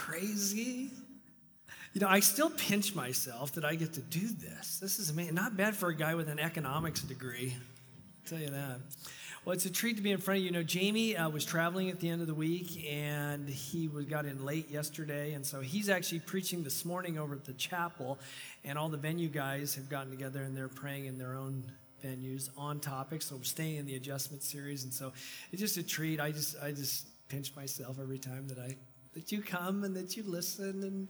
crazy? You know, I still pinch myself that I get to do this. This is amazing. Not bad for a guy with an economics degree. I'll tell you that. Well, it's a treat to be in front of you. You know, Jamie uh, was traveling at the end of the week, and he was, got in late yesterday, and so he's actually preaching this morning over at the chapel, and all the venue guys have gotten together and they're praying in their own venues on topic. So we're staying in the adjustment series, and so it's just a treat. I just I just pinch myself every time that I that you come and that you listen and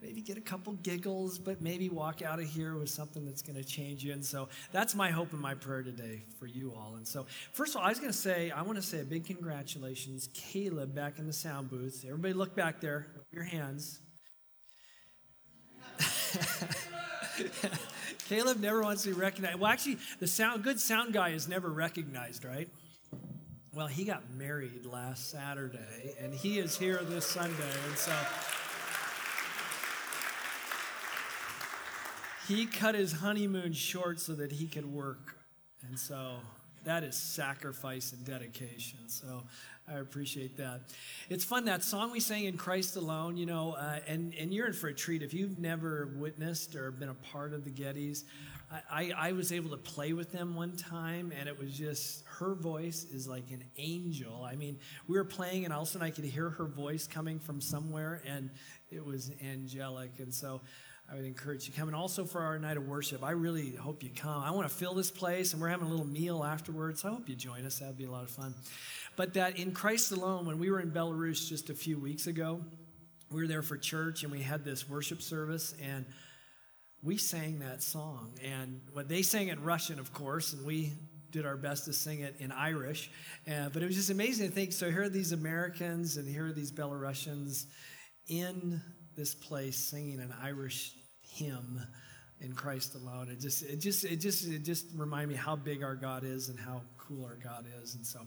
maybe get a couple giggles, but maybe walk out of here with something that's going to change you. And so that's my hope and my prayer today for you all. And so, first of all, I was going to say, I want to say a big congratulations, Caleb, back in the sound booth. Everybody, look back there, your hands. Caleb never wants to be recognized. Well, actually, the sound good sound guy is never recognized, right? Well, he got married last Saturday, and he is here this Sunday, and so he cut his honeymoon short so that he could work, and so that is sacrifice and dedication. So I appreciate that. It's fun that song we sang in Christ Alone, you know, uh, and and you're in for a treat if you've never witnessed or been a part of the Gettys. I, I, was able to play with them one time, and it was just her voice is like an angel. I mean, we were playing, and all of a sudden I could hear her voice coming from somewhere, and it was angelic. And so I would encourage you to come. And also for our night of worship, I really hope you come. I want to fill this place, and we're having a little meal afterwards. I hope you join us. That'd be a lot of fun. But that in Christ alone, when we were in Belarus just a few weeks ago, we were there for church, and we had this worship service, and we sang that song. And what they sang in Russian, of course, and we did our best to sing it in Irish. Uh, but it was just amazing to think. So here are these Americans and here are these Belarusians in this place singing an Irish hymn in Christ alone. It just, it just, it just, it just reminded me how big our God is and how cool our God is. And so,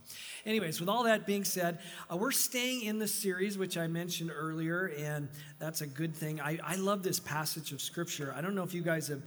anyways, with all that being said, uh, we're staying in the series, which I mentioned earlier, and that's a good thing. I, I love this passage of Scripture. I don't know if you guys have.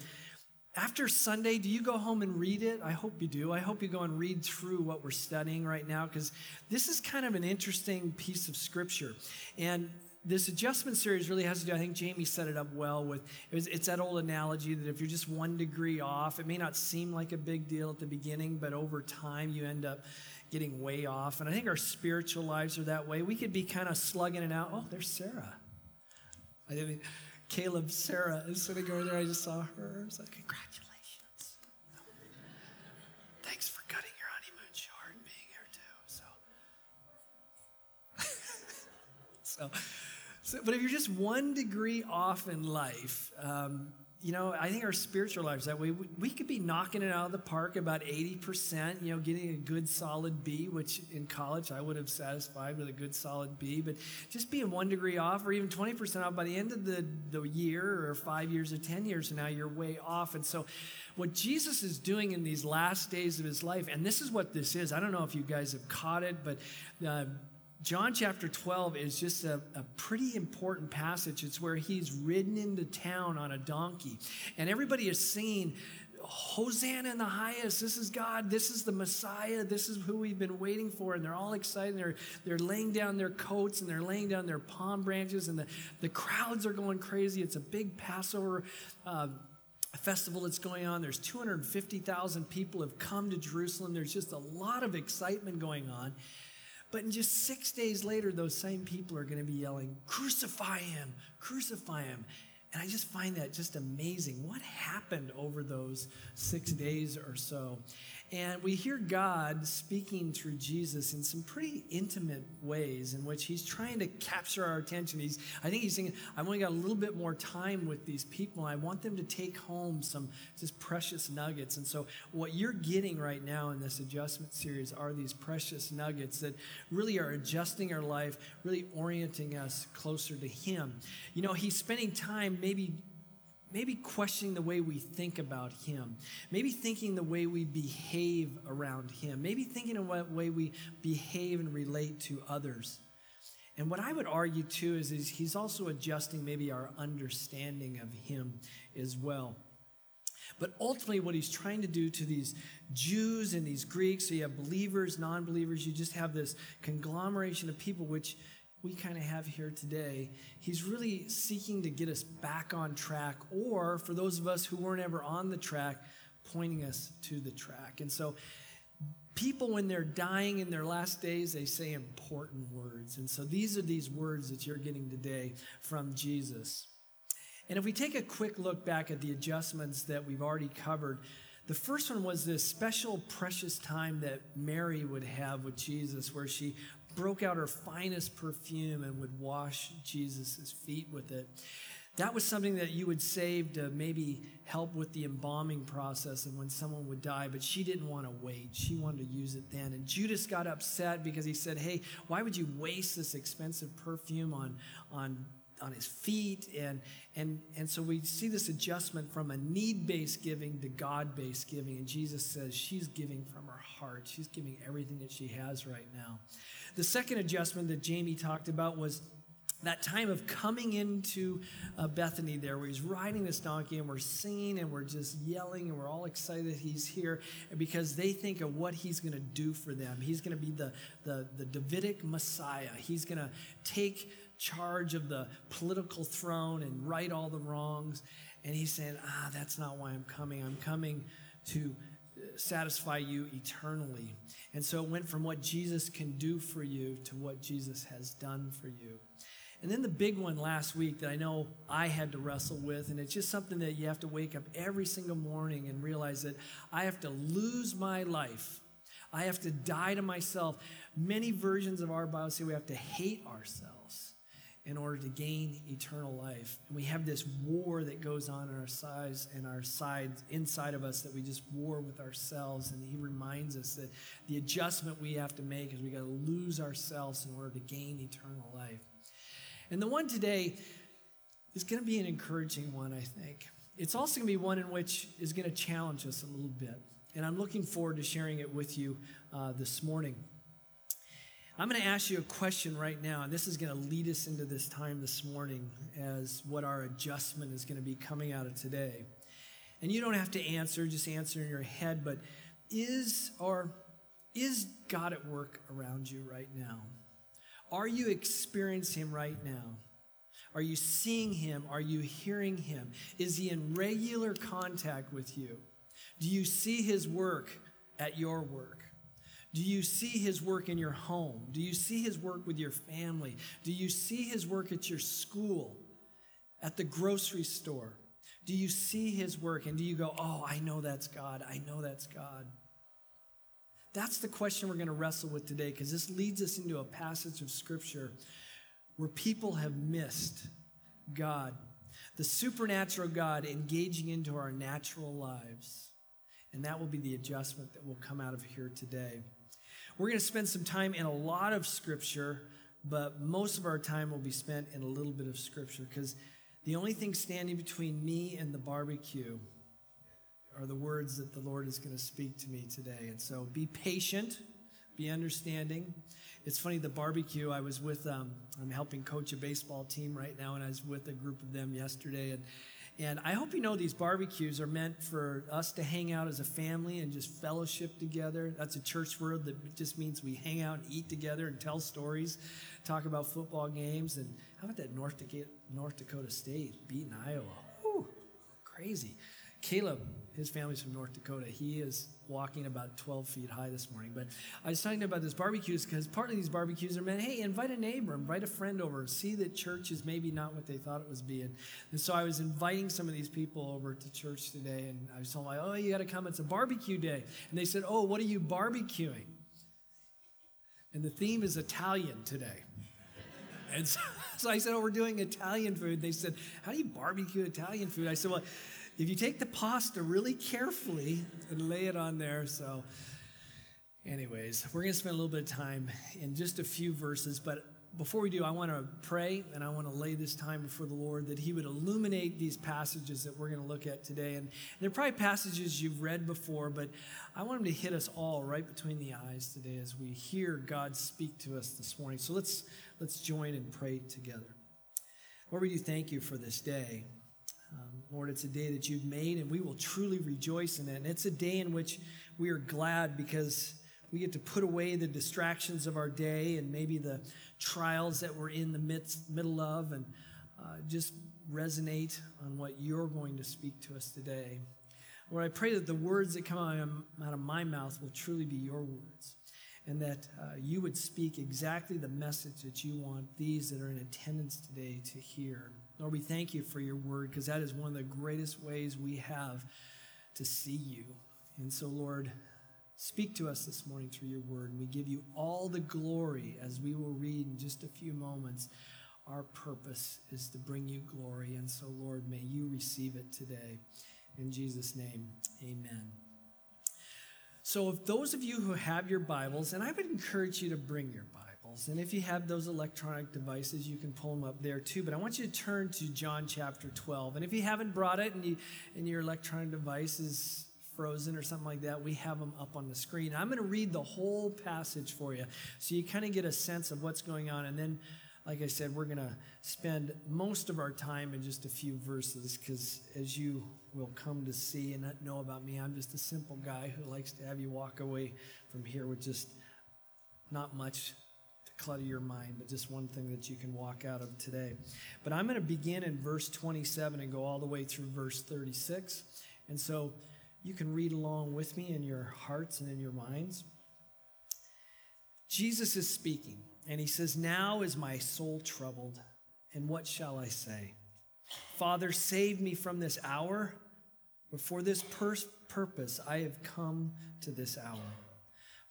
After Sunday, do you go home and read it? I hope you do. I hope you go and read through what we're studying right now because this is kind of an interesting piece of scripture. And this adjustment series really has to do, I think Jamie set it up well with, it was, it's that old analogy that if you're just one degree off, it may not seem like a big deal at the beginning, but over time you end up getting way off. And I think our spiritual lives are that way. We could be kind of slugging it out. Oh, there's Sarah. I mean, Caleb, Sarah is sitting over there. I just saw her. So congratulations. Thanks for cutting your honeymoon short and being here too. So, so so, but if you're just one degree off in life, um, you know, I think our spiritual lives that way, we, we, could be knocking it out of the park about 80%, you know, getting a good solid B, which in college I would have satisfied with a good solid B, but just being one degree off or even 20% off by the end of the, the year or five years or 10 years from now, you're way off. And so, what Jesus is doing in these last days of his life, and this is what this is, I don't know if you guys have caught it, but uh, John chapter 12 is just a, a, pretty important passage. It's where he's ridden into town on a donkey, and everybody is singing, Hosanna in the highest. This is God. This is the Messiah. This is who we've been waiting for. And they're all excited. They're, they're laying down their coats and they're laying down their palm branches, and the, the crowds are going crazy. It's a big Passover. Uh, festival that's going on. There's 250,000 people have come to Jerusalem. There's just a lot of excitement going on. But in just six days later, those same people are going to be yelling, Crucify him, crucify him. And I just find that just amazing. What happened over those six days or so? And we hear God speaking through Jesus in some pretty intimate ways in which he's trying to capture our attention. He's, I think he's saying, I've only got a little bit more time with these people. I want them to take home some just precious nuggets. And so, what you're getting right now in this adjustment series are these precious nuggets that really are adjusting our life, really orienting us closer to him. You know, he's spending time maybe maybe questioning the way we think about Him, maybe thinking the way we behave around Him, maybe thinking of what way we behave and relate to others. And what I would argue too is, is He's also adjusting maybe our understanding of Him as well. But ultimately, what he's trying to do to these Jews and these Greeks, so you have believers, non believers, you just have this conglomeration of people which we kind of have here today, he's really seeking to get us back on track, or for those of us who weren't ever on the track, pointing us to the track. And so, people, when they're dying in their last days, they say important words. And so, these are these words that you're getting today from Jesus. And if we take a quick look back at the adjustments that we've already covered, the first one was this special, precious time that Mary would have with Jesus, where she broke out her finest perfume and would wash Jesus' feet with it. That was something that you would save to maybe help with the embalming process and when someone would die, but she didn't want to wait. She wanted to use it then. And Judas got upset because he said, Hey, why would you waste this expensive perfume on, on on his feet. And, and, and so we see this adjustment from a need based giving to God based giving. And Jesus says she's giving from her heart, she's giving everything that she has right now. The second adjustment that Jamie talked about was that time of coming into uh, Bethany there, where he's riding this donkey and we're singing and we're just yelling and we're all excited that he's here because they think of what he's going to do for them. He's going to be the, the, the Davidic Messiah. He's going to take charge of the political throne and right all the wrongs. And he's saying, ah, that's not why I'm coming. I'm coming to satisfy you eternally. And so it went from what Jesus can do for you to what Jesus has done for you. And then the big one last week that I know I had to wrestle with, and it's just something that you have to wake up every single morning and realize that I have to lose my life. I have to die to myself. Many versions of our Bible say we have to hate ourselves in order to gain eternal life. And we have this war that goes on in our sides and our sides inside of us that we just war with ourselves. And he reminds us that the adjustment we have to make is we got to lose ourselves in order to gain eternal life. And the one today is going to be an encouraging one, I think. It's also going to be one in which is going to challenge us a little bit. And I'm looking forward to sharing it with you uh, this morning. I'm going to ask you a question right now, and this is going to lead us into this time this morning as what our adjustment is going to be coming out of today. And you don't have to answer, just answer in your head, but is or is God at work around you right now? Are you experiencing him right now? Are you seeing him? Are you hearing him? Is he in regular contact with you? Do you see his work at your work? Do you see his work in your home? Do you see his work with your family? Do you see his work at your school, at the grocery store? Do you see his work and do you go, oh, I know that's God. I know that's God? That's the question we're going to wrestle with today because this leads us into a passage of scripture where people have missed God, the supernatural God engaging into our natural lives. And that will be the adjustment that will come out of here today. We're going to spend some time in a lot of scripture, but most of our time will be spent in a little bit of scripture because the only thing standing between me and the barbecue are the words that the Lord is going to speak to me today. And so be patient, be understanding. It's funny, the barbecue, I was with, um, I'm helping coach a baseball team right now, and I was with a group of them yesterday. And and I hope you know these barbecues are meant for us to hang out as a family and just fellowship together. That's a church word that just means we hang out and eat together and tell stories, talk about football games. And how about that North Dakota, North Dakota State beating Iowa? Whew, crazy. Caleb, his family's from North Dakota. He is walking about 12 feet high this morning. But I was talking about this barbecues because part of these barbecues are meant, hey, invite a neighbor, invite a friend over, see that church is maybe not what they thought it was being. And so I was inviting some of these people over to church today, and I was telling them, oh, you got to come, it's a barbecue day. And they said, oh, what are you barbecuing? And the theme is Italian today. And so, so I said, oh, we're doing Italian food. They said, how do you barbecue Italian food? I said, well, if you take the pasta really carefully and lay it on there, so anyways, we're going to spend a little bit of time in just a few verses, but before we do, I want to pray and I want to lay this time before the Lord that He would illuminate these passages that we're going to look at today. And, they're probably passages you've read before, but I want Him to hit us all right between the eyes today as we hear God speak to us this morning. So let's let's join and pray together. Lord, we do thank you for this day. Um, Lord, it's a day that you've made, and we will truly rejoice in it. And it's a day in which we are glad because We get to put away the distractions of our day and maybe the trials that we're in the midst, middle of and uh, just resonate on what you're going to speak to us today. Lord, I pray that the words that come out of my mouth will truly be your words and that uh, you would speak exactly the message that you want these that are in attendance today to hear. Lord, we thank you for your word because that is one of the greatest ways we have to see you. And so, Lord, speak to us this morning through your word. And we give you all the glory as we will read in just a few moments. Our purpose is to bring you glory. And so, Lord, may you receive it today. In Jesus' name, amen. So, if those of you who have your Bibles, and I would encourage you to bring your Bibles, and if you have those electronic devices, you can pull them up there too. But I want you to turn to John chapter 12. And if you haven't brought it and, you, and your electronic device is frozen or something like that, we have them up on the screen. I'm going to read the whole passage for you so you kind of get a sense of what's going on. And then like I said, we're going to spend most of our time in just a few verses because, as you will come to see and know about me, I'm just a simple guy who likes to have you walk away from here with just not much clutter your mind, but just one thing that you can walk out of today. But I'm going to begin in verse 27 and go all the way through verse 36. And so you can read along with me in your hearts and in your minds. Jesus is speaking. And he says, Now is my soul troubled, and what shall I say? Father, save me from this hour. But for this pur- purpose I have come to this hour.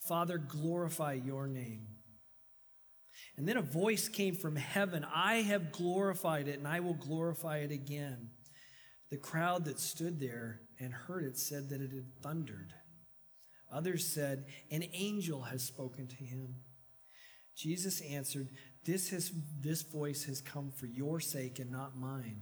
Father, glorify your name. And then a voice came from heaven I have glorified it, and I will glorify it again. The crowd that stood there and heard it said that it had thundered. Others said, An angel has spoken to him. Jesus answered, this, has, this voice has come for your sake and not mine.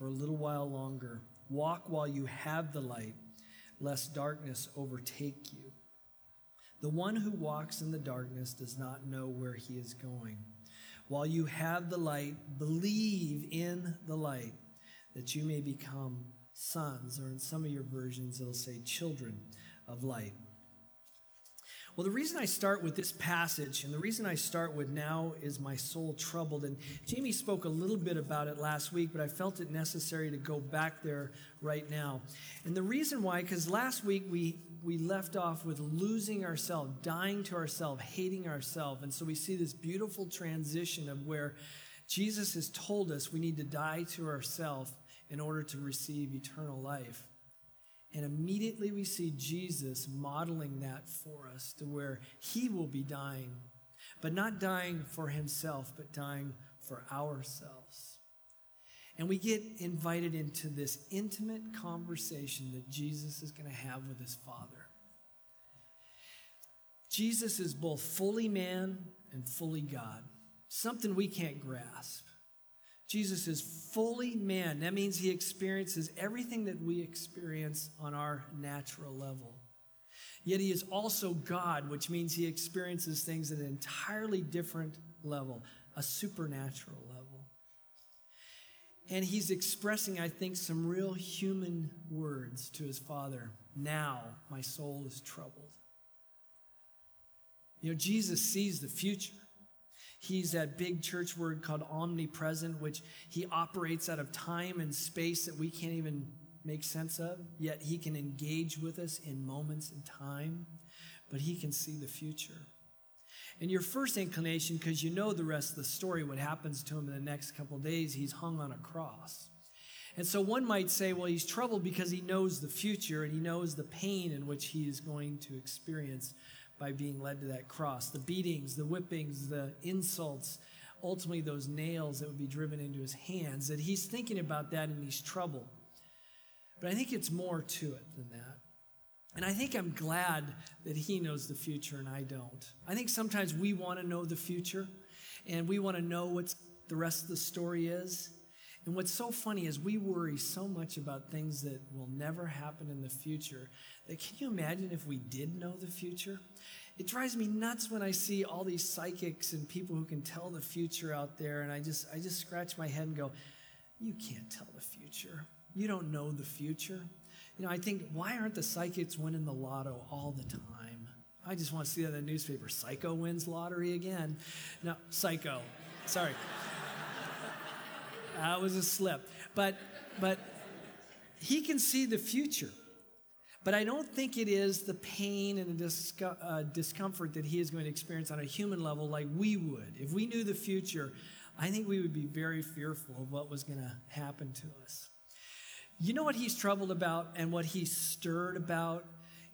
for a little while longer. Walk while you have the light, lest darkness overtake you. The one who walks in the darkness does not know where he is going. While you have the light, believe in the light, that you may become sons, or in some of your versions, it'll say children of light. Well, the reason I start with this passage and the reason I start with now is my soul troubled, and Jamie spoke a little bit about it last week, but I felt it necessary to go back there right now. And the reason why, because last week we, we left off with losing ourselves, dying to ourselves, hating ourselves. And so we see this beautiful transition of where Jesus has told us we need to die to ourselves in order to receive eternal life. And immediately we see Jesus modeling that for us to where he will be dying, but not dying for himself, but dying for ourselves. And we get invited into this intimate conversation that Jesus is going to have with his Father. Jesus is both fully man and fully God, something we can't grasp. Jesus is fully man. That means he experiences everything that we experience on our natural level. Yet he is also God, which means he experiences things at an entirely different level, a supernatural level. And he's expressing, I think, some real human words to his father. Now my soul is troubled. You know, Jesus sees the future. He's that big church word called omnipresent, which he operates out of time and space that we can't even make sense of, yet he can engage with us in moments in time, but he can see the future. And your first inclination, because you know the rest of the story, what happens to him in the next couple days, he's hung on a cross. And so one might say, well, he's troubled because he knows the future and he knows the pain in which he is going to experience by being led to that cross. The beatings, the whippings, the insults, ultimately those nails that would be driven into his hands, that he's thinking about that and he's troubled. But I think it's more to it than that. And I think I'm glad that he knows the future and I don't. I think sometimes we want to know the future and we want to know what the rest of the story is. And what's so funny is we worry so much about things that will never happen in the future that can you imagine if we did know the future? It drives me nuts when I see all these psychics and people who can tell the future out there and I just I just scratch my head and go, you can't tell the future. You don't know the future. You know, I think, why aren't the psychics winning the lotto all the time? I just want to see that in the newspaper. Psycho wins lottery again. No, psycho. Sorry. That was a slip. But, but he can see the future. But I don't think it is the pain and the disco- uh, discomfort that he is going to experience on a human level like we would. If we knew the future, I think we would be very fearful of what was going to happen to us. You know what he's troubled about and what he's stirred about?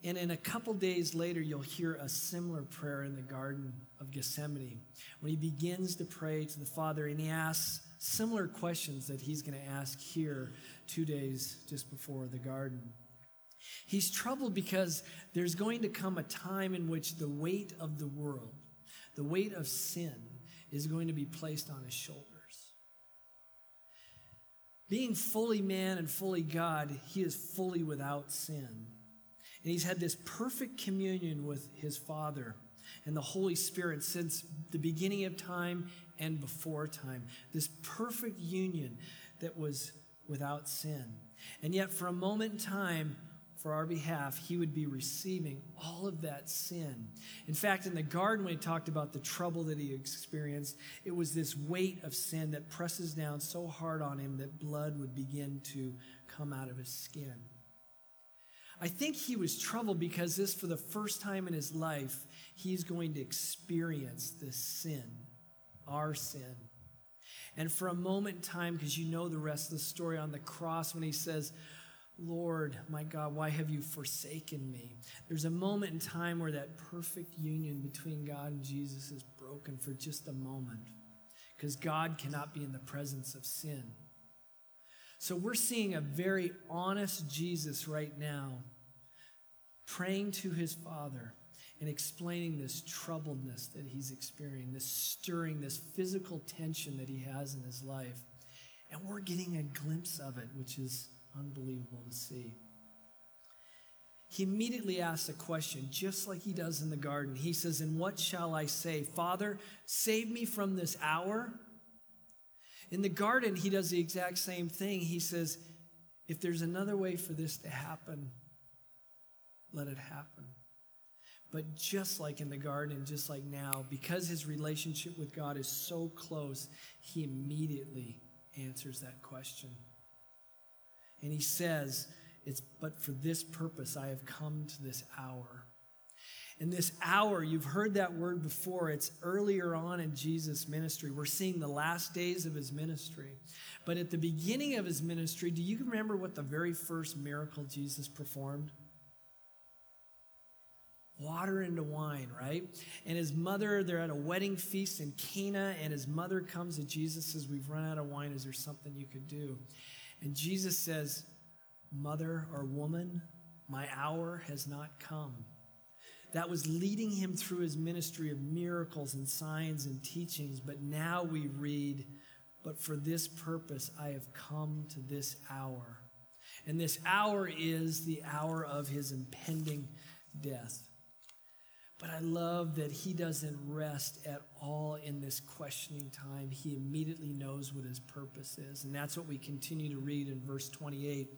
And in a couple days later, you'll hear a similar prayer in the Garden of Gethsemane when he begins to pray to the Father and he asks similar questions that he's going to ask here two days just before the garden. He's troubled because there's going to come a time in which the weight of the world, the weight of sin, is going to be placed on his shoulders. Being fully man and fully God, he is fully without sin. And he's had this perfect communion with his Father and the Holy Spirit since the beginning of time and before time. This perfect union that was without sin. And yet, for a moment in time, for our behalf, he would be receiving all of that sin. In fact, in the garden, when he talked about the trouble that he experienced, it was this weight of sin that presses down so hard on him that blood would begin to come out of his skin. I think he was troubled because this, for the first time in his life, he's going to experience this sin, our sin. And for a moment in time, because you know the rest of the story on the cross, when he says, Lord, my God, why have you forsaken me? There's a moment in time where that perfect union between God and Jesus is broken for just a moment because God cannot be in the presence of sin. So we're seeing a very honest Jesus right now praying to his Father and explaining this troubledness that he's experiencing, this stirring, this physical tension that he has in his life. And we're getting a glimpse of it, which is unbelievable to see. He immediately asks a question, just like he does in the garden. He says, And what shall I say? Father, save me from this hour. In the garden, he does the exact same thing. He says, If there's another way for this to happen, let it happen. But just like in the garden, just like now, because his relationship with God is so close, he immediately answers that question. And he says, It's but for this purpose I have come to this hour. In this hour, you've heard that word before. It's earlier on in Jesus' ministry. We're seeing the last days of his ministry. But at the beginning of his ministry, do you remember what the very first miracle Jesus performed? Water into wine, right? And his mother, they're at a wedding feast in Cana, and his mother comes to Jesus, says, We've run out of wine. Is there something you could do? And Jesus says, Mother or woman, my hour has not come. That was leading him through his ministry of miracles and signs and teachings. But now we read, But for this purpose I have come to this hour. And this hour is the hour of his impending death. But I love that he doesn't rest at all in this questioning time. He immediately knows what his purpose is. And that's what we continue to read in verse 28.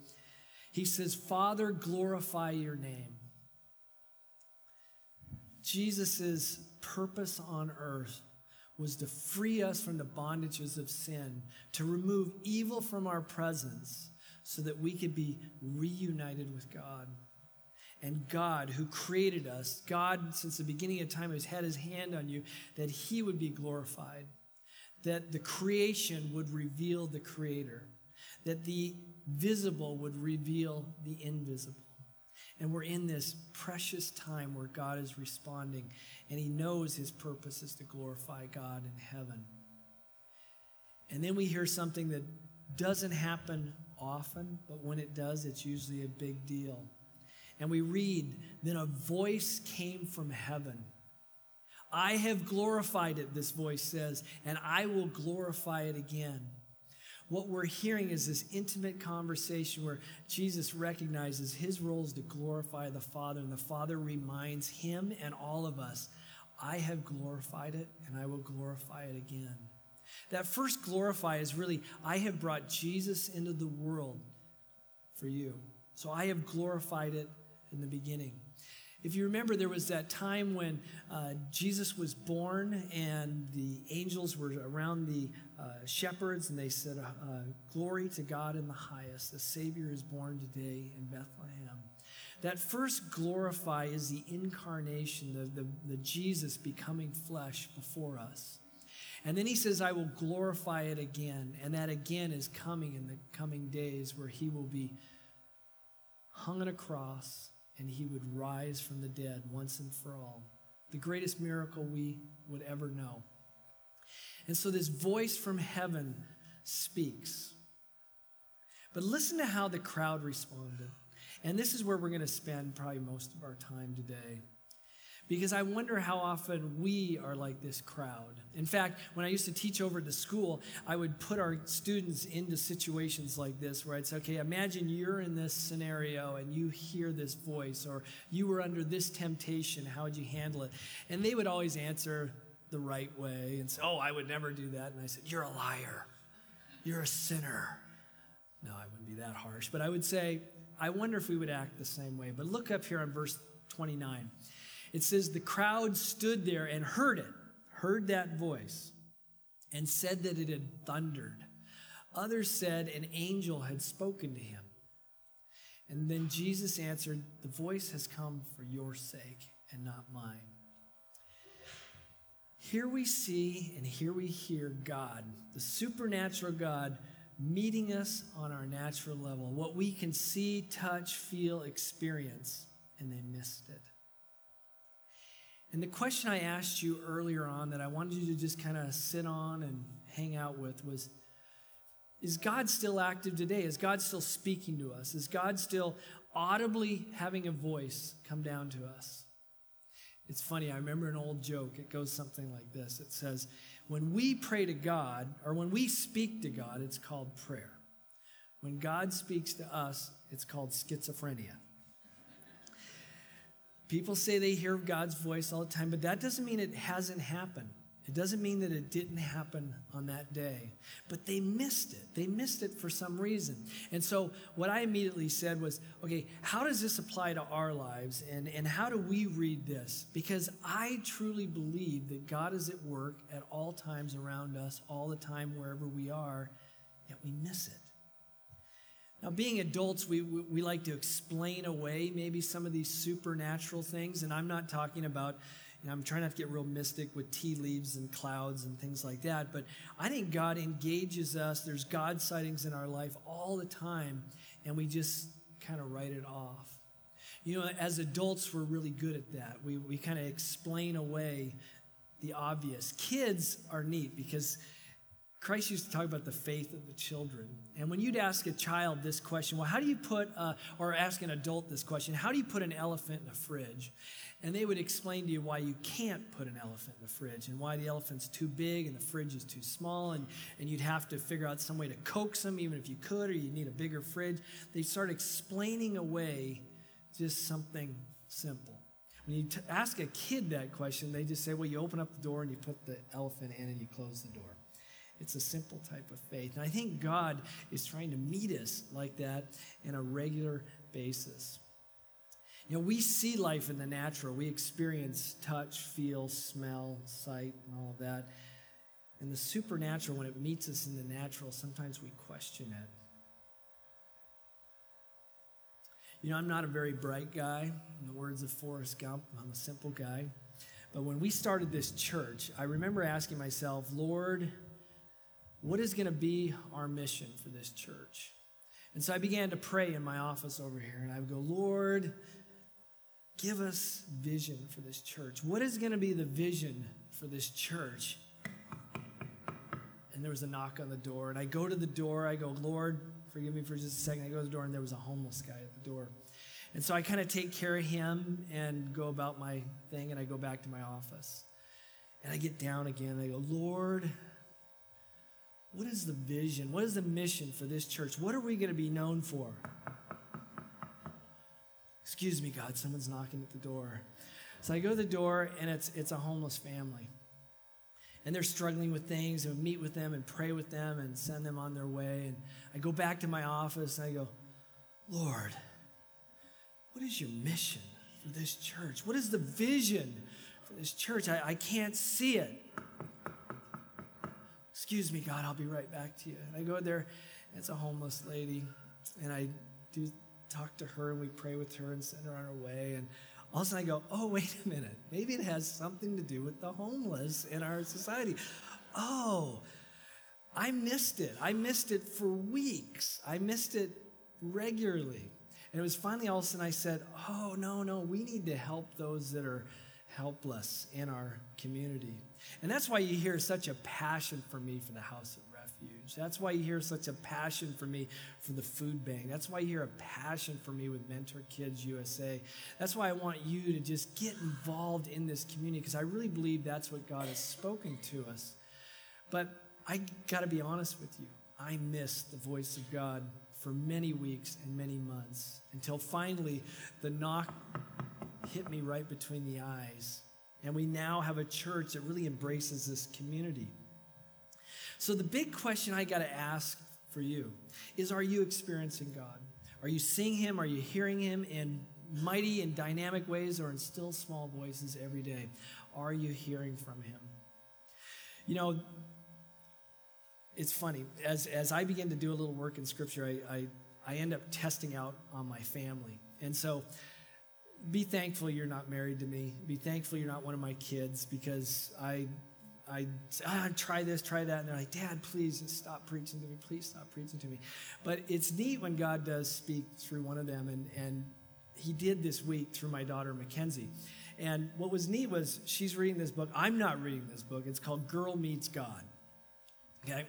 He says, Father, glorify your name. Jesus' purpose on earth was to free us from the bondages of sin, to remove evil from our presence so that we could be reunited with God and God, who created us, God, since the beginning of time, has had his hand on you, that he would be glorified, that the creation would reveal the creator, that the visible would reveal the invisible. And we're in this precious time where God is responding, and he knows his purpose is to glorify God in heaven. And then we hear something that doesn't happen often, but when it does, it's usually a big deal. And we read, Then a voice came from heaven. I have glorified it, this voice says, and I will glorify it again. What we're hearing is this intimate conversation where Jesus recognizes his role is to glorify the Father, and the Father reminds him and all of us, I have glorified it, and I will glorify it again. That first glorify is really, I have brought Jesus into the world for you. So I have glorified it in the beginning. If you remember, there was that time when uh, Jesus was born and the angels were around the uh, shepherds and they said, uh, Glory to God in the highest. The Savior is born today in Bethlehem. That first glorify is the incarnation, the, the, the Jesus becoming flesh before us. And then he says, I will glorify it again. And that again is coming in the coming days where he will be hung on a cross and he would rise from the dead once and for all. The greatest miracle we would ever know. And so this voice from heaven speaks. But listen to how the crowd responded. And this is where we're going to spend probably most of our time today because I wonder how often we are like this crowd. In fact, when I used to teach over the school, I would put our students into situations like this where I'd say, okay, imagine you're in this scenario and you hear this voice, or you were under this temptation. How would you handle it? And they would always answer the right way and say, oh, I would never do that. And I said, you're a liar. You're a sinner. No, I wouldn't be that harsh. But I would say, I wonder if we would act the same way. But look up here on verse 29. It says, The crowd stood there and heard it, heard that voice, and said that it had thundered. Others said an angel had spoken to him. And then Jesus answered, The voice has come for your sake and not mine. Here we see and here we hear God, the supernatural God, meeting us on our natural level, what we can see, touch, feel, experience, and they missed it. And the question I asked you earlier on that I wanted you to just kind of sit on and hang out with was Is God still active today? Is God still speaking to us? Is God still audibly having a voice come down to us? It's funny, I remember an old joke. It goes something like this It says, When we pray to God, or when we speak to God, it's called prayer. When God speaks to us, it's called schizophrenia. People say they hear God's voice all the time, but that doesn't mean it hasn't happened. It doesn't mean that it didn't happen on that day, but they missed it. They missed it for some reason. And so, what I immediately said was, okay, how does this apply to our lives? And, and how do we read this? Because I truly believe that God is at work at all times around us, all the time, wherever we are, yet we miss it. Now, being adults, we, we like to explain away maybe some of these supernatural things, and I'm not talking about, know, I'm trying not to get real mystic with tea leaves and clouds and things like that, but I think God engages us. There's God sightings in our life all the time, and we just kind of write it off. You know, as adults, we're really good at that. We, we kind of explain away the obvious. Kids are neat because Christ used to talk about the faith of the children. And when you'd ask a child this question, well, how do you put, uh, or ask an adult this question, how do you put an elephant in a fridge? And they would explain to you why you can't put an elephant in the fridge and why the elephant's too big and the fridge is too small. And, and you'd have to figure out some way to coax them, even if you could, or you need a bigger fridge. They start explaining away just something simple. When you t- ask a kid that question, they just say, well, you open up the door and you put the elephant in and you close the door. It's a simple type of faith. And I think God is trying to meet us like that in a regular basis. You know, we see life in the natural. We experience touch, feel, smell, sight, and all of that. And the supernatural, when it meets us in the natural, sometimes we question it. You know, I'm not a very bright guy. In the words of Forrest Gump, I'm a simple guy. But when we started this church, I remember asking myself, Lord, what is going to be our mission for this church? And so I began to pray in my office over here, and I would go, Lord, give us vision for this church. What is going to be the vision for this church? And there was a knock on the door, and I go to the door. I go, Lord, forgive me for just a second. I go to the door, and there was a homeless guy at the door. And so I kind of take care of him and go about my thing, and I go back to my office. And I get down again, and I go, Lord, what is the vision? What is the mission for this church? What are we going to be known for? Excuse me, God, someone's knocking at the door. So I go to the door, and it's, it's a homeless family. And they're struggling with things, and we meet with them and pray with them and send them on their way. And I go back to my office, and I go, Lord, what is your mission for this church? What is the vision for this church? I, I can't see it. Excuse me, God, I'll be right back to you. And I go there, it's a homeless lady, and I do talk to her, and we pray with her and send her on her way. And all of a sudden I go, oh, wait a minute. Maybe it has something to do with the homeless in our society. Oh, I missed it. I missed it for weeks. I missed it regularly. And it was finally all of a sudden I said, oh, no, no, we need to help those that are helpless in our community. And that's why you hear such a passion for me for the House of Refuge. That's why you hear such a passion for me for the food bank. That's why you hear a passion for me with Mentor Kids USA. That's why I want you to just get involved in this community because I really believe that's what God has spoken to us. But I got to be honest with you. I missed the voice of God for many weeks and many months until finally the knock hit me right between the eyes. And we now have a church that really embraces this community. So, the big question I got to ask for you is Are you experiencing God? Are you seeing Him? Are you hearing Him in mighty and dynamic ways or in still small voices every day? Are you hearing from Him? You know, it's funny. As, as I begin to do a little work in Scripture, I, I, I end up testing out on my family. And so, be thankful you're not married to me. Be thankful you're not one of my kids because I, I ah, try this, try that, and they're like, Dad, please stop preaching to me. Please stop preaching to me. But it's neat when God does speak through one of them, and and He did this week through my daughter Mackenzie. And what was neat was she's reading this book. I'm not reading this book. It's called Girl Meets God. Okay.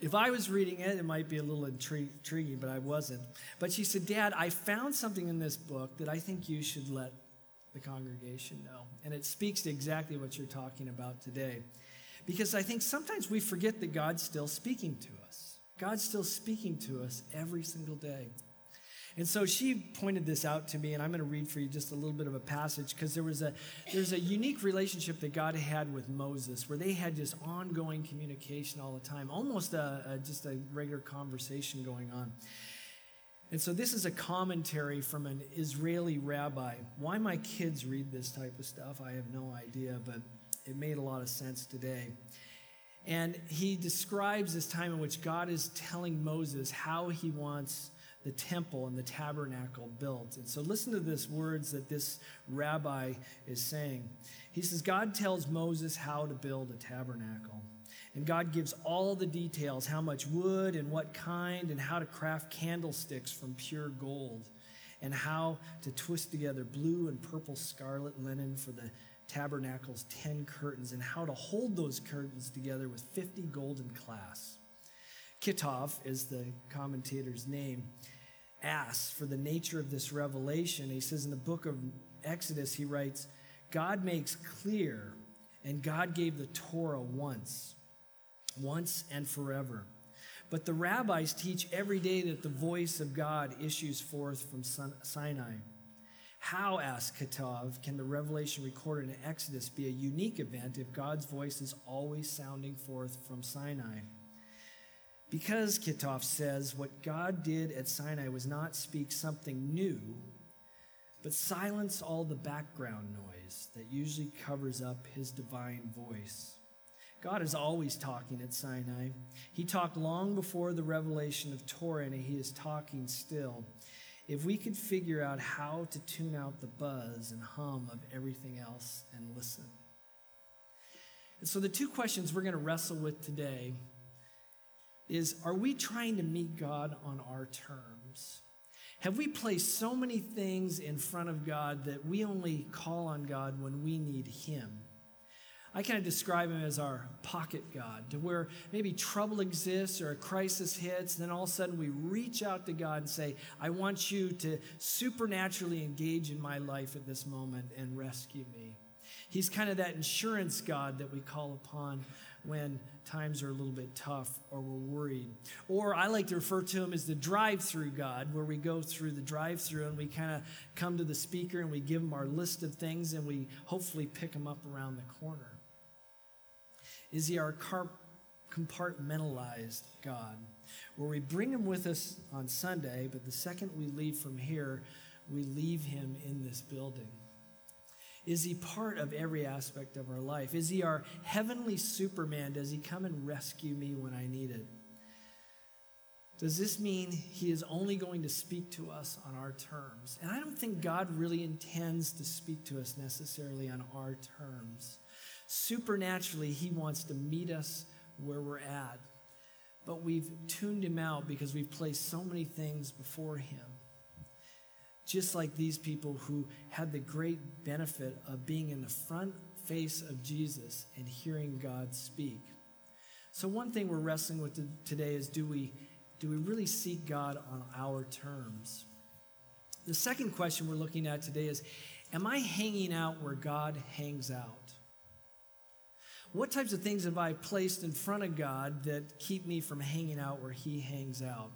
If I was reading it, it might be a little intriguing, but I wasn't. But she said, Dad, I found something in this book that I think you should let the congregation know. And it speaks to exactly what you're talking about today. Because I think sometimes we forget that God's still speaking to us. God's still speaking to us every single day. And so she pointed this out to me, and I'm going to read for you just a little bit of a passage because there was a there's a unique relationship that God had with Moses, where they had just ongoing communication all the time, almost a, a just a regular conversation going on. And so this is a commentary from an Israeli rabbi. Why my kids read this type of stuff, I have no idea, but it made a lot of sense today. And he describes this time in which God is telling Moses how he wants the temple and the tabernacle built. And so listen to this words that this rabbi is saying. He says, God tells Moses how to build a tabernacle. And God gives all the details how much wood and what kind, and how to craft candlesticks from pure gold, and how to twist together blue and purple scarlet linen for the tabernacle's 10 curtains, and how to hold those curtains together with 50 golden clasps. Kitov is the commentator's name asks for the nature of this revelation. He says in the book of Exodus, he writes, God makes clear, and God gave the Torah once, once and forever. But the rabbis teach every day that the voice of God issues forth from Sinai. How, asks Kitov, can the revelation recorded in Exodus be a unique event if God's voice is always sounding forth from Sinai? Because, Kitov says, what God did at Sinai was not speak something new, but silence all the background noise that usually covers up his divine voice. God is always talking at Sinai. He talked long before the revelation of Torah, and he is talking still. If we could figure out how to tune out the buzz and hum of everything else and listen. And so, the two questions we're going to wrestle with today is are we trying to meet God on our terms? Have we placed so many things in front of God that we only call on God when we need Him? I kind of describe him as our pocket God, to where maybe trouble exists or a crisis hits, and then all of a sudden we reach out to God and say, I want you to supernaturally engage in my life at this moment and rescue me. He's kind of that insurance God that we call upon when times are a little bit tough or we're worried. Or I like to refer to him as the drive through God, where we go through the drive through and we kind of come to the speaker and we give him our list of things and we hopefully pick him up around the corner. Is he our compartmentalized God, where we bring him with us on Sunday, but the second we leave from here, we leave him in this building? Is he part of every aspect of our life? Is he our heavenly Superman? Does he come and rescue me when I need it? Does this mean he is only going to speak to us on our terms? And I don't think God really intends to speak to us necessarily on our terms. Supernaturally, he wants to meet us where we're at. But we've tuned him out because we've placed so many things before him just like these people who had the great benefit of being in the front face of Jesus and hearing God speak. So one thing we're wrestling with today is do we do we really seek God on our terms? The second question we're looking at today is am I hanging out where God hangs out? What types of things have I placed in front of God that keep me from hanging out where he hangs out?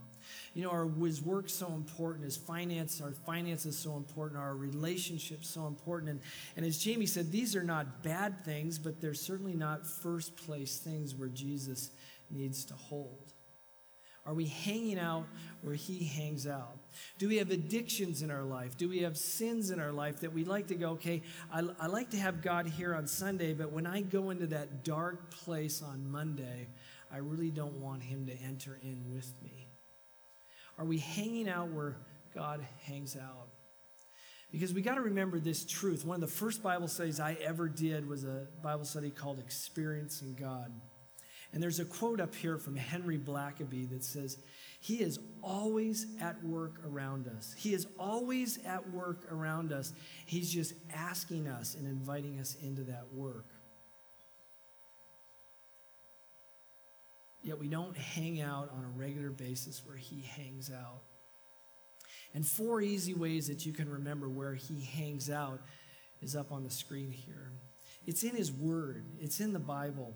You know, our his work so important, his finance, our finances so important, our relationships so important. And, and as Jamie said, these are not bad things, but they're certainly not first place things where Jesus needs to hold. Are we hanging out where he hangs out? Do we have addictions in our life? Do we have sins in our life that we like to go, okay, I, I like to have God here on Sunday, but when I go into that dark place on Monday, I really don't want him to enter in with me. Are we hanging out where God hangs out? Because we got to remember this truth. One of the first Bible studies I ever did was a Bible study called Experiencing God. And there's a quote up here from Henry Blackaby that says, He is always at work around us. He is always at work around us. He's just asking us and inviting us into that work. Yet we don't hang out on a regular basis where he hangs out. And four easy ways that you can remember where he hangs out is up on the screen here. It's in his word, it's in the Bible.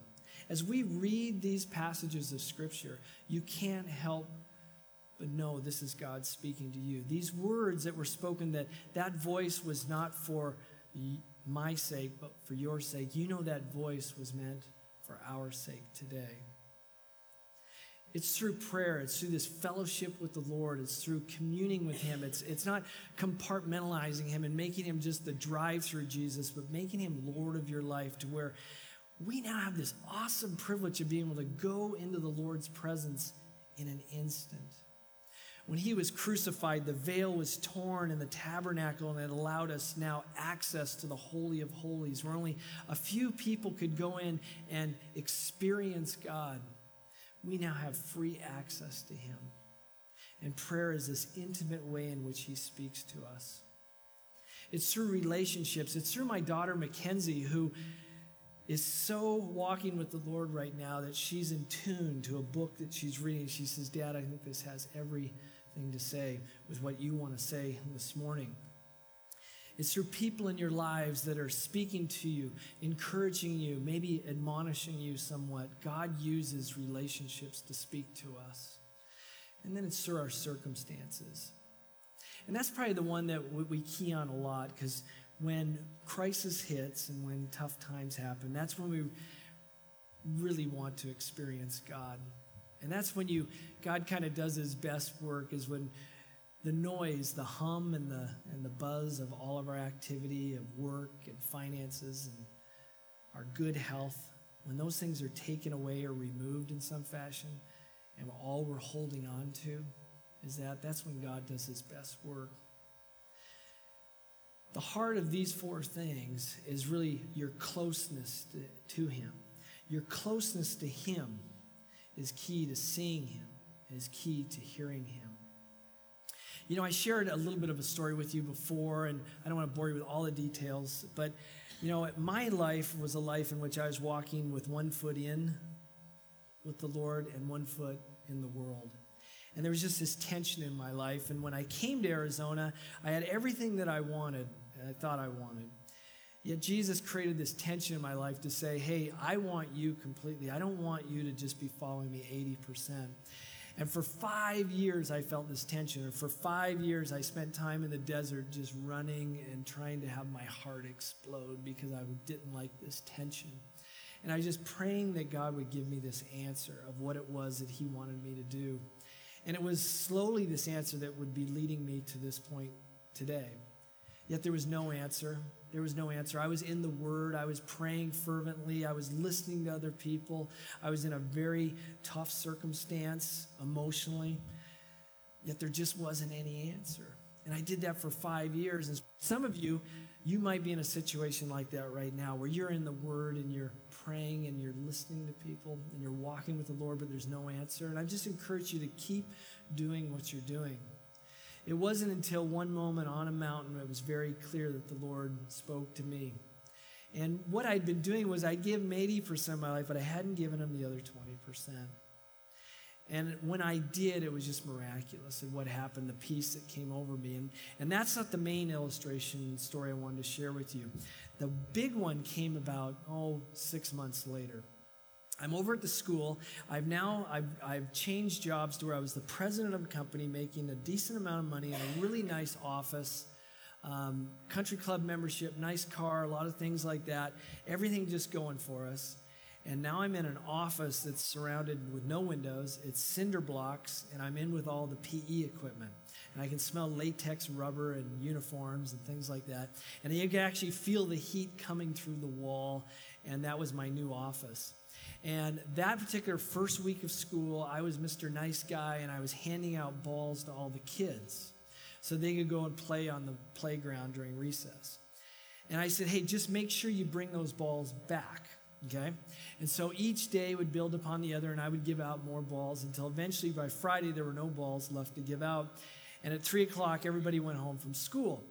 As we read these passages of scripture, you can't help but know this is God speaking to you. These words that were spoken that that voice was not for my sake but for your sake. You know that voice was meant for our sake today. It's through prayer. It's through this fellowship with the Lord. It's through communing with Him. It's, it's not compartmentalizing Him and making Him just the drive through Jesus, but making Him Lord of your life to where we now have this awesome privilege of being able to go into the Lord's presence in an instant. When He was crucified, the veil was torn in the tabernacle and it allowed us now access to the Holy of Holies, where only a few people could go in and experience God we now have free access to Him. And prayer is this intimate way in which He speaks to us. It's through relationships. It's through my daughter, Mackenzie, who is so walking with the Lord right now that she's in tune to a book that she's reading. She says, Dad, I think this has everything to say with what you want to say this morning. It's through people in your lives that are speaking to you, encouraging you, maybe admonishing you somewhat. God uses relationships to speak to us. And then it's through our circumstances. And that's probably the one that we key on a lot because when crisis hits and when tough times happen, that's when we really want to experience God. And that's when you God kind of does his best work is when the noise, the hum, and the, and the buzz of all of our activity, of work and finances and our good health, when those things are taken away or removed in some fashion, and all we're holding on to is that, that's when God does his best work. The heart of these four things is really your closeness to, to him. Your closeness to him is key to seeing him, is key to hearing him. You know, I shared a little bit of a story with you before, and I don't want to bore you with all the details, but, you know, my life was a life in which I was walking with one foot in with the Lord and one foot in the world. And there was just this tension in my life. And when I came to Arizona, I had everything that I wanted, and I thought I wanted. Yet Jesus created this tension in my life to say, hey, I want you completely. I don't want you to just be following me 80%. And for five years, I felt this tension. And for five years, I spent time in the desert just running and trying to have my heart explode because I didn't like this tension. And I was just praying that God would give me this answer of what it was that He wanted me to do. And it was slowly this answer that would be leading me to this point today. Yet there was no answer. There was no answer. I was in the Word. I was praying fervently. I was listening to other people. I was in a very tough circumstance emotionally. Yet there just wasn't any answer. And I did that for five years. And some of you, you might be in a situation like that right now where you're in the Word and you're praying and you're listening to people and you're walking with the Lord, but there's no answer. And I just encourage you to keep doing what you're doing. It wasn't until one moment on a mountain it was very clear that the Lord spoke to me. And what I'd been doing was I'd give him 80% of my life, but I hadn't given him the other 20%. And when I did, it was just miraculous and what happened, the peace that came over me. And, and that's not the main illustration story I wanted to share with you. The big one came about, oh, six months later. I'm over at the school. I've now I've, I've changed jobs to where I was the president of a company making a decent amount of money in a really nice office, um, country club membership, nice car, a lot of things like that. Everything just going for us. And now I'm in an office that's surrounded with no windows. It's cinder blocks, and I'm in with all the PE equipment. And I can smell latex rubber and uniforms and things like that. And you can actually feel the heat coming through the wall. And that was my new office. And that particular first week of school, I was Mr. Nice Guy, and I was handing out balls to all the kids so they could go and play on the playground during recess. And I said, hey, just make sure you bring those balls back. Okay? And so each day would build upon the other, and I would give out more balls until eventually by Friday there were no balls left to give out. And at 3 o'clock, everybody went home from school.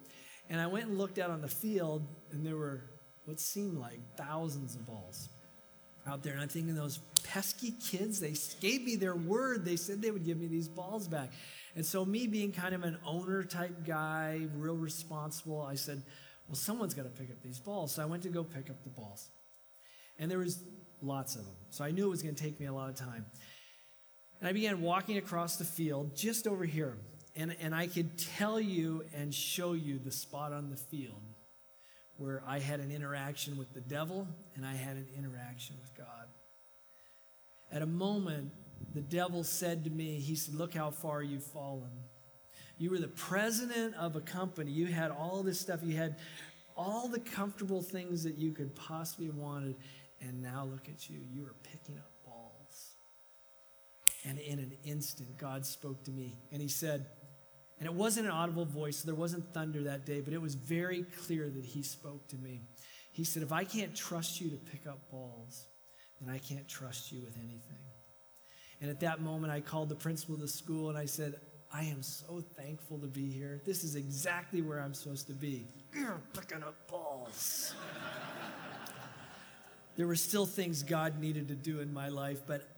And I went and looked out on the field, and there were what seemed like thousands of balls out there. And I'm thinking, those pesky kids, they gave me their word. They said they would give me these balls back. And so, me being kind of an owner type guy, real responsible, I said, well, someone's got to pick up these balls. So I went to go pick up the balls. And there was lots of them. So I knew it was going to take me a lot of time. And I began walking across the field just over here. And, and I could tell you and show you the spot on the field where I had an interaction with the devil and I had an interaction with. At a moment, the devil said to me, He said, Look how far you've fallen. You were the president of a company. You had all this stuff. You had all the comfortable things that you could possibly have wanted. And now look at you. You are picking up balls. And in an instant, God spoke to me and He said, and it wasn't an audible voice, so there wasn't thunder that day, but it was very clear that He spoke to me. He said, If I can't trust you to pick up balls, then I can't trust you with anything. And at that moment, I called the principal of the school and I said, I am so thankful to be here. This is exactly where I'm supposed to be. You're picking up balls there were still things God needed to do in my life. But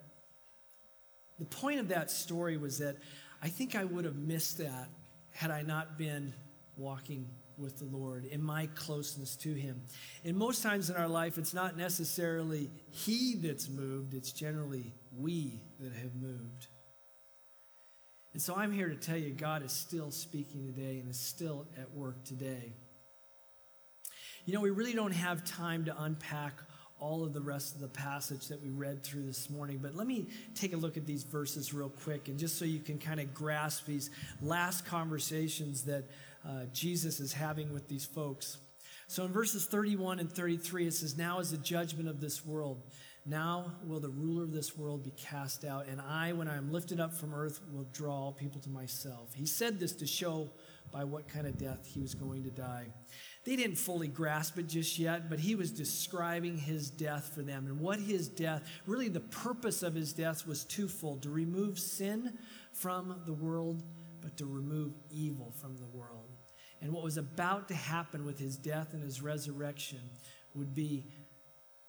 the point of that story was that I think I would have missed that had I not been walking with the Lord in my closeness to Him. And most times in our life, it's not necessarily He that's moved, it's generally we that have moved. And so I'm here to tell you God is still speaking today and is still at work today. You know, we really don't have time to unpack all of the rest of the passage that we read through this morning. But let me take a look at these verses real quick, and just so you can kind of grasp these last conversations that uh, Jesus is having with these folks. So in verses 31 and 33, it says, Now is the judgment of this world. Now will the ruler of this world be cast out, and I, when I am lifted up from earth, will draw all people to myself. He said this to show by what kind of death he was going to die. They didn't fully grasp it just yet, but he was describing his death for them. And what his death, really the purpose of his death was twofold to remove sin from the world, but to remove evil from the world. And what was about to happen with his death and his resurrection would be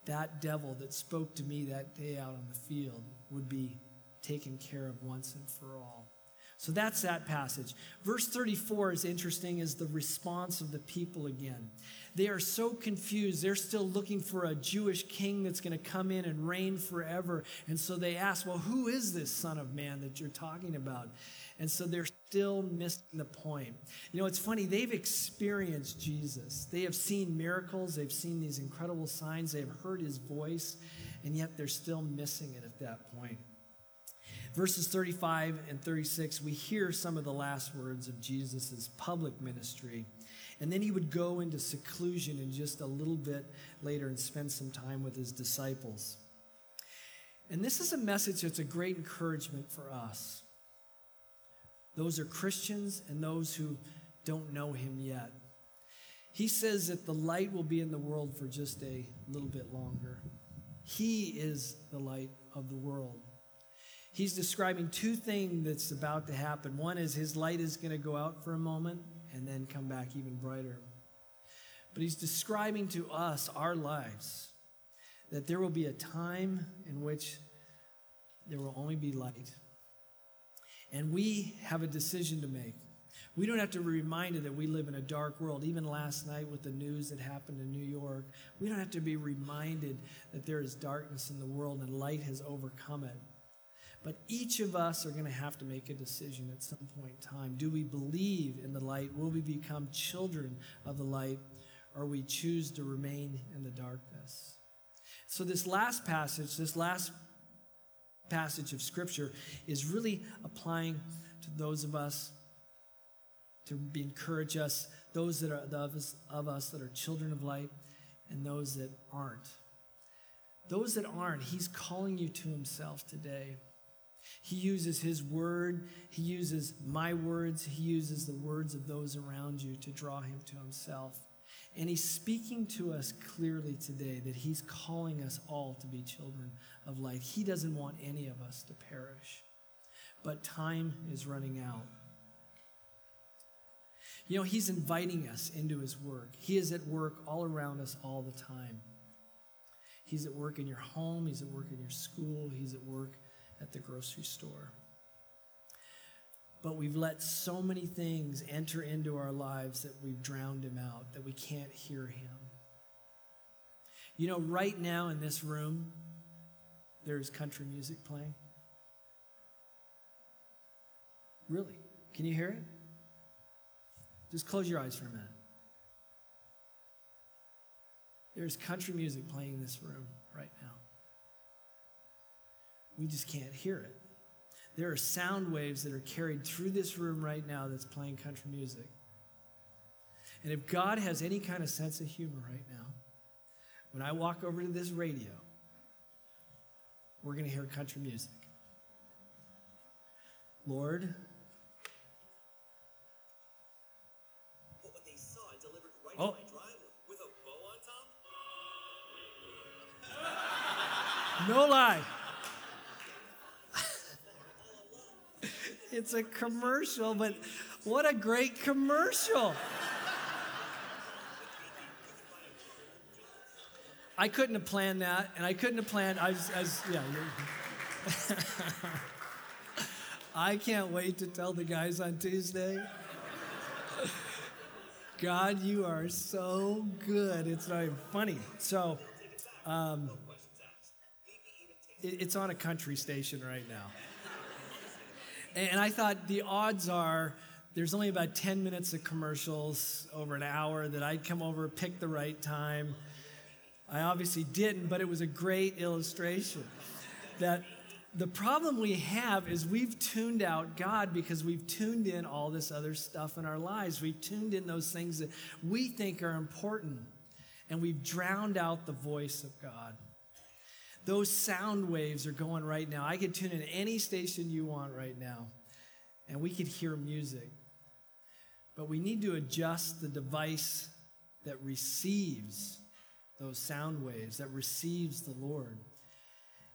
that devil that spoke to me that day out on the field would be taken care of once and for all. So that's that passage. Verse 34 is interesting as the response of the people again. They are so confused. They're still looking for a Jewish king that's going to come in and reign forever. And so they ask, Well, who is this Son of Man that you're talking about? And so they're still missing the point. You know, it's funny, they've experienced Jesus. They have seen miracles, they've seen these incredible signs, they've heard his voice, and yet they're still missing it at that point. Verses 35 and 36, we hear some of the last words of Jesus' public ministry. And then he would go into seclusion in just a little bit later and spend some time with his disciples. And this is a message that's a great encouragement for us. Those are Christians and those who don't know him yet. He says that the light will be in the world for just a little bit longer. He is the light of the world. He's describing two things that's about to happen. One is his light is going to go out for a moment, and then come back even brighter. But he's describing to us our lives that there will be a time in which there will only be light. And we have a decision to make. We don't have to be reminded that we live in a dark world. Even last night with the news that happened in New York, we don't have to be reminded that there is darkness in the world and light has overcome it. But each of us are going to have to make a decision at some point in time. Do we believe in the light? Will we become children of the light? Or we choose to remain in the darkness? So, this last passage, this last passage of Scripture, is really applying to those of us to be, encourage us, those that are us, of us that are children of light, and those that aren't. Those that aren't, He's calling you to Himself today. He uses His word, He uses my words, He uses the words of those around you to draw Him to Himself. And He's speaking to us clearly today that He's calling us all to be children of light. He doesn't want any of us to perish. But time is running out. You know, He's inviting us into His work. He is at work all around us all the time. He's at work in your home, He's at work in your school, He's at work at the grocery store. But we've let so many things enter into our lives that we've drowned him out, that we can't hear him. You know, right now in this room, there's country music playing. Really? Can you hear it? Just close your eyes for a minute. There's country music playing in this room. We just can't hear it. There are sound waves that are carried through this room right now that's playing country music. And if God has any kind of sense of humor right now, when I walk over to this radio, we're going to hear country music. Lord, oh. No lie. It's a commercial, but what a great commercial. I couldn't have planned that, and I couldn't have planned. I was, I was yeah. I can't wait to tell the guys on Tuesday. God, you are so good. It's not even funny. So, um, it, it's on a country station right now. And I thought the odds are there's only about 10 minutes of commercials over an hour that I'd come over, pick the right time. I obviously didn't, but it was a great illustration that the problem we have is we've tuned out God because we've tuned in all this other stuff in our lives. We've tuned in those things that we think are important, and we've drowned out the voice of God. Those sound waves are going right now. I could tune in any station you want right now, and we could hear music. But we need to adjust the device that receives those sound waves, that receives the Lord.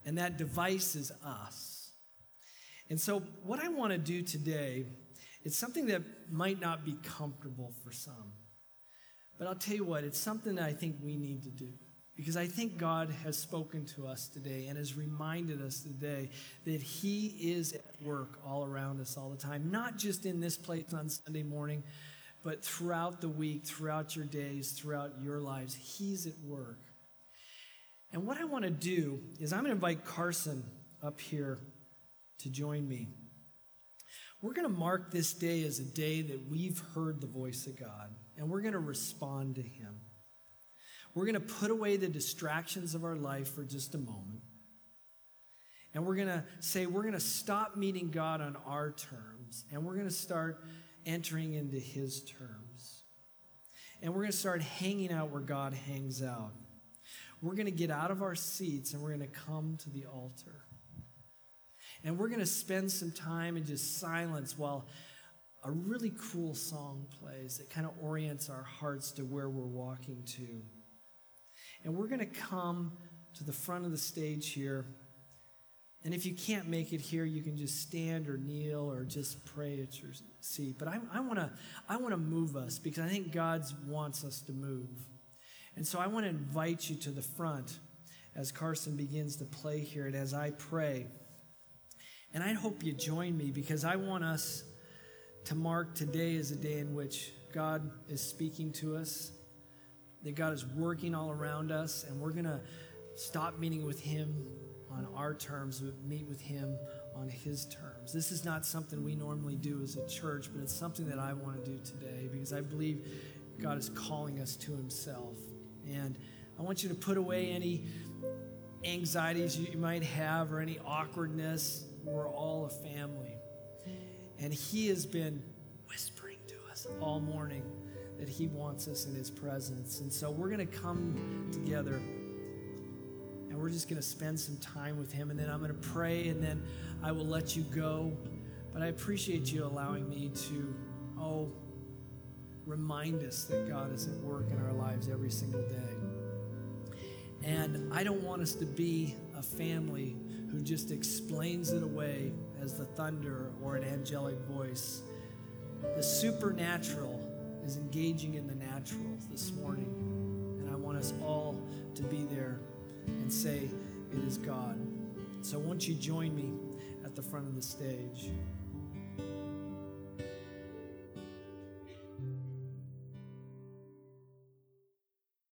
And that device is us. And so, what I want to do today It's something that might not be comfortable for some. But I'll tell you what, it's something that I think we need to do. Because I think God has spoken to us today and has reminded us today that He is at work all around us all the time, not just in this place on Sunday morning, but throughout the week, throughout your days, throughout your lives. He's at work. And what I want to do is I'm going to invite Carson up here to join me. We're going to mark this day as a day that we've heard the voice of God, and we're going to respond to Him. We're going to put away the distractions of our life for just a moment. And we're going to say we're going to stop meeting God on our terms and we're going to start entering into His terms. And we're going to start hanging out where God hangs out. We're going to get out of our seats and we're going to come to the altar. And we're going to spend some time in just silence while a really cool song plays that kind of orients our hearts to where we're walking to. And we're going to come to the front of the stage here. And if you can't make it here, you can just stand or kneel or just pray at your seat. But I, I want to I wanna move us because I think God wants us to move. And so I want to invite you to the front as Carson begins to play here and as I pray. And I hope you join me because I want us to mark today as a day in which God is speaking to us that God is working all around us, and we're going to stop meeting with Him on our terms, but meet with Him on His terms. This is not something we normally do as a church, but it's something that I want to do today because I believe God is calling us to Himself. And I want you to put away any anxieties you might have or any awkwardness. We're all a family. And He has been whispering to us all morning that He wants us in His presence. And so we're going to come together and we're just going to spend some time with Him. And then I'm going to pray and then I will let you go. But I appreciate you allowing me to, oh, remind us that God is at work in our lives every single day. And I don't want us to be a family who just explains it away as the thunder or an angelic voice. The supernatural is engaging in the natural this morning. And I want us all to be there and say, It is God. So won't you join me at the front of the stage?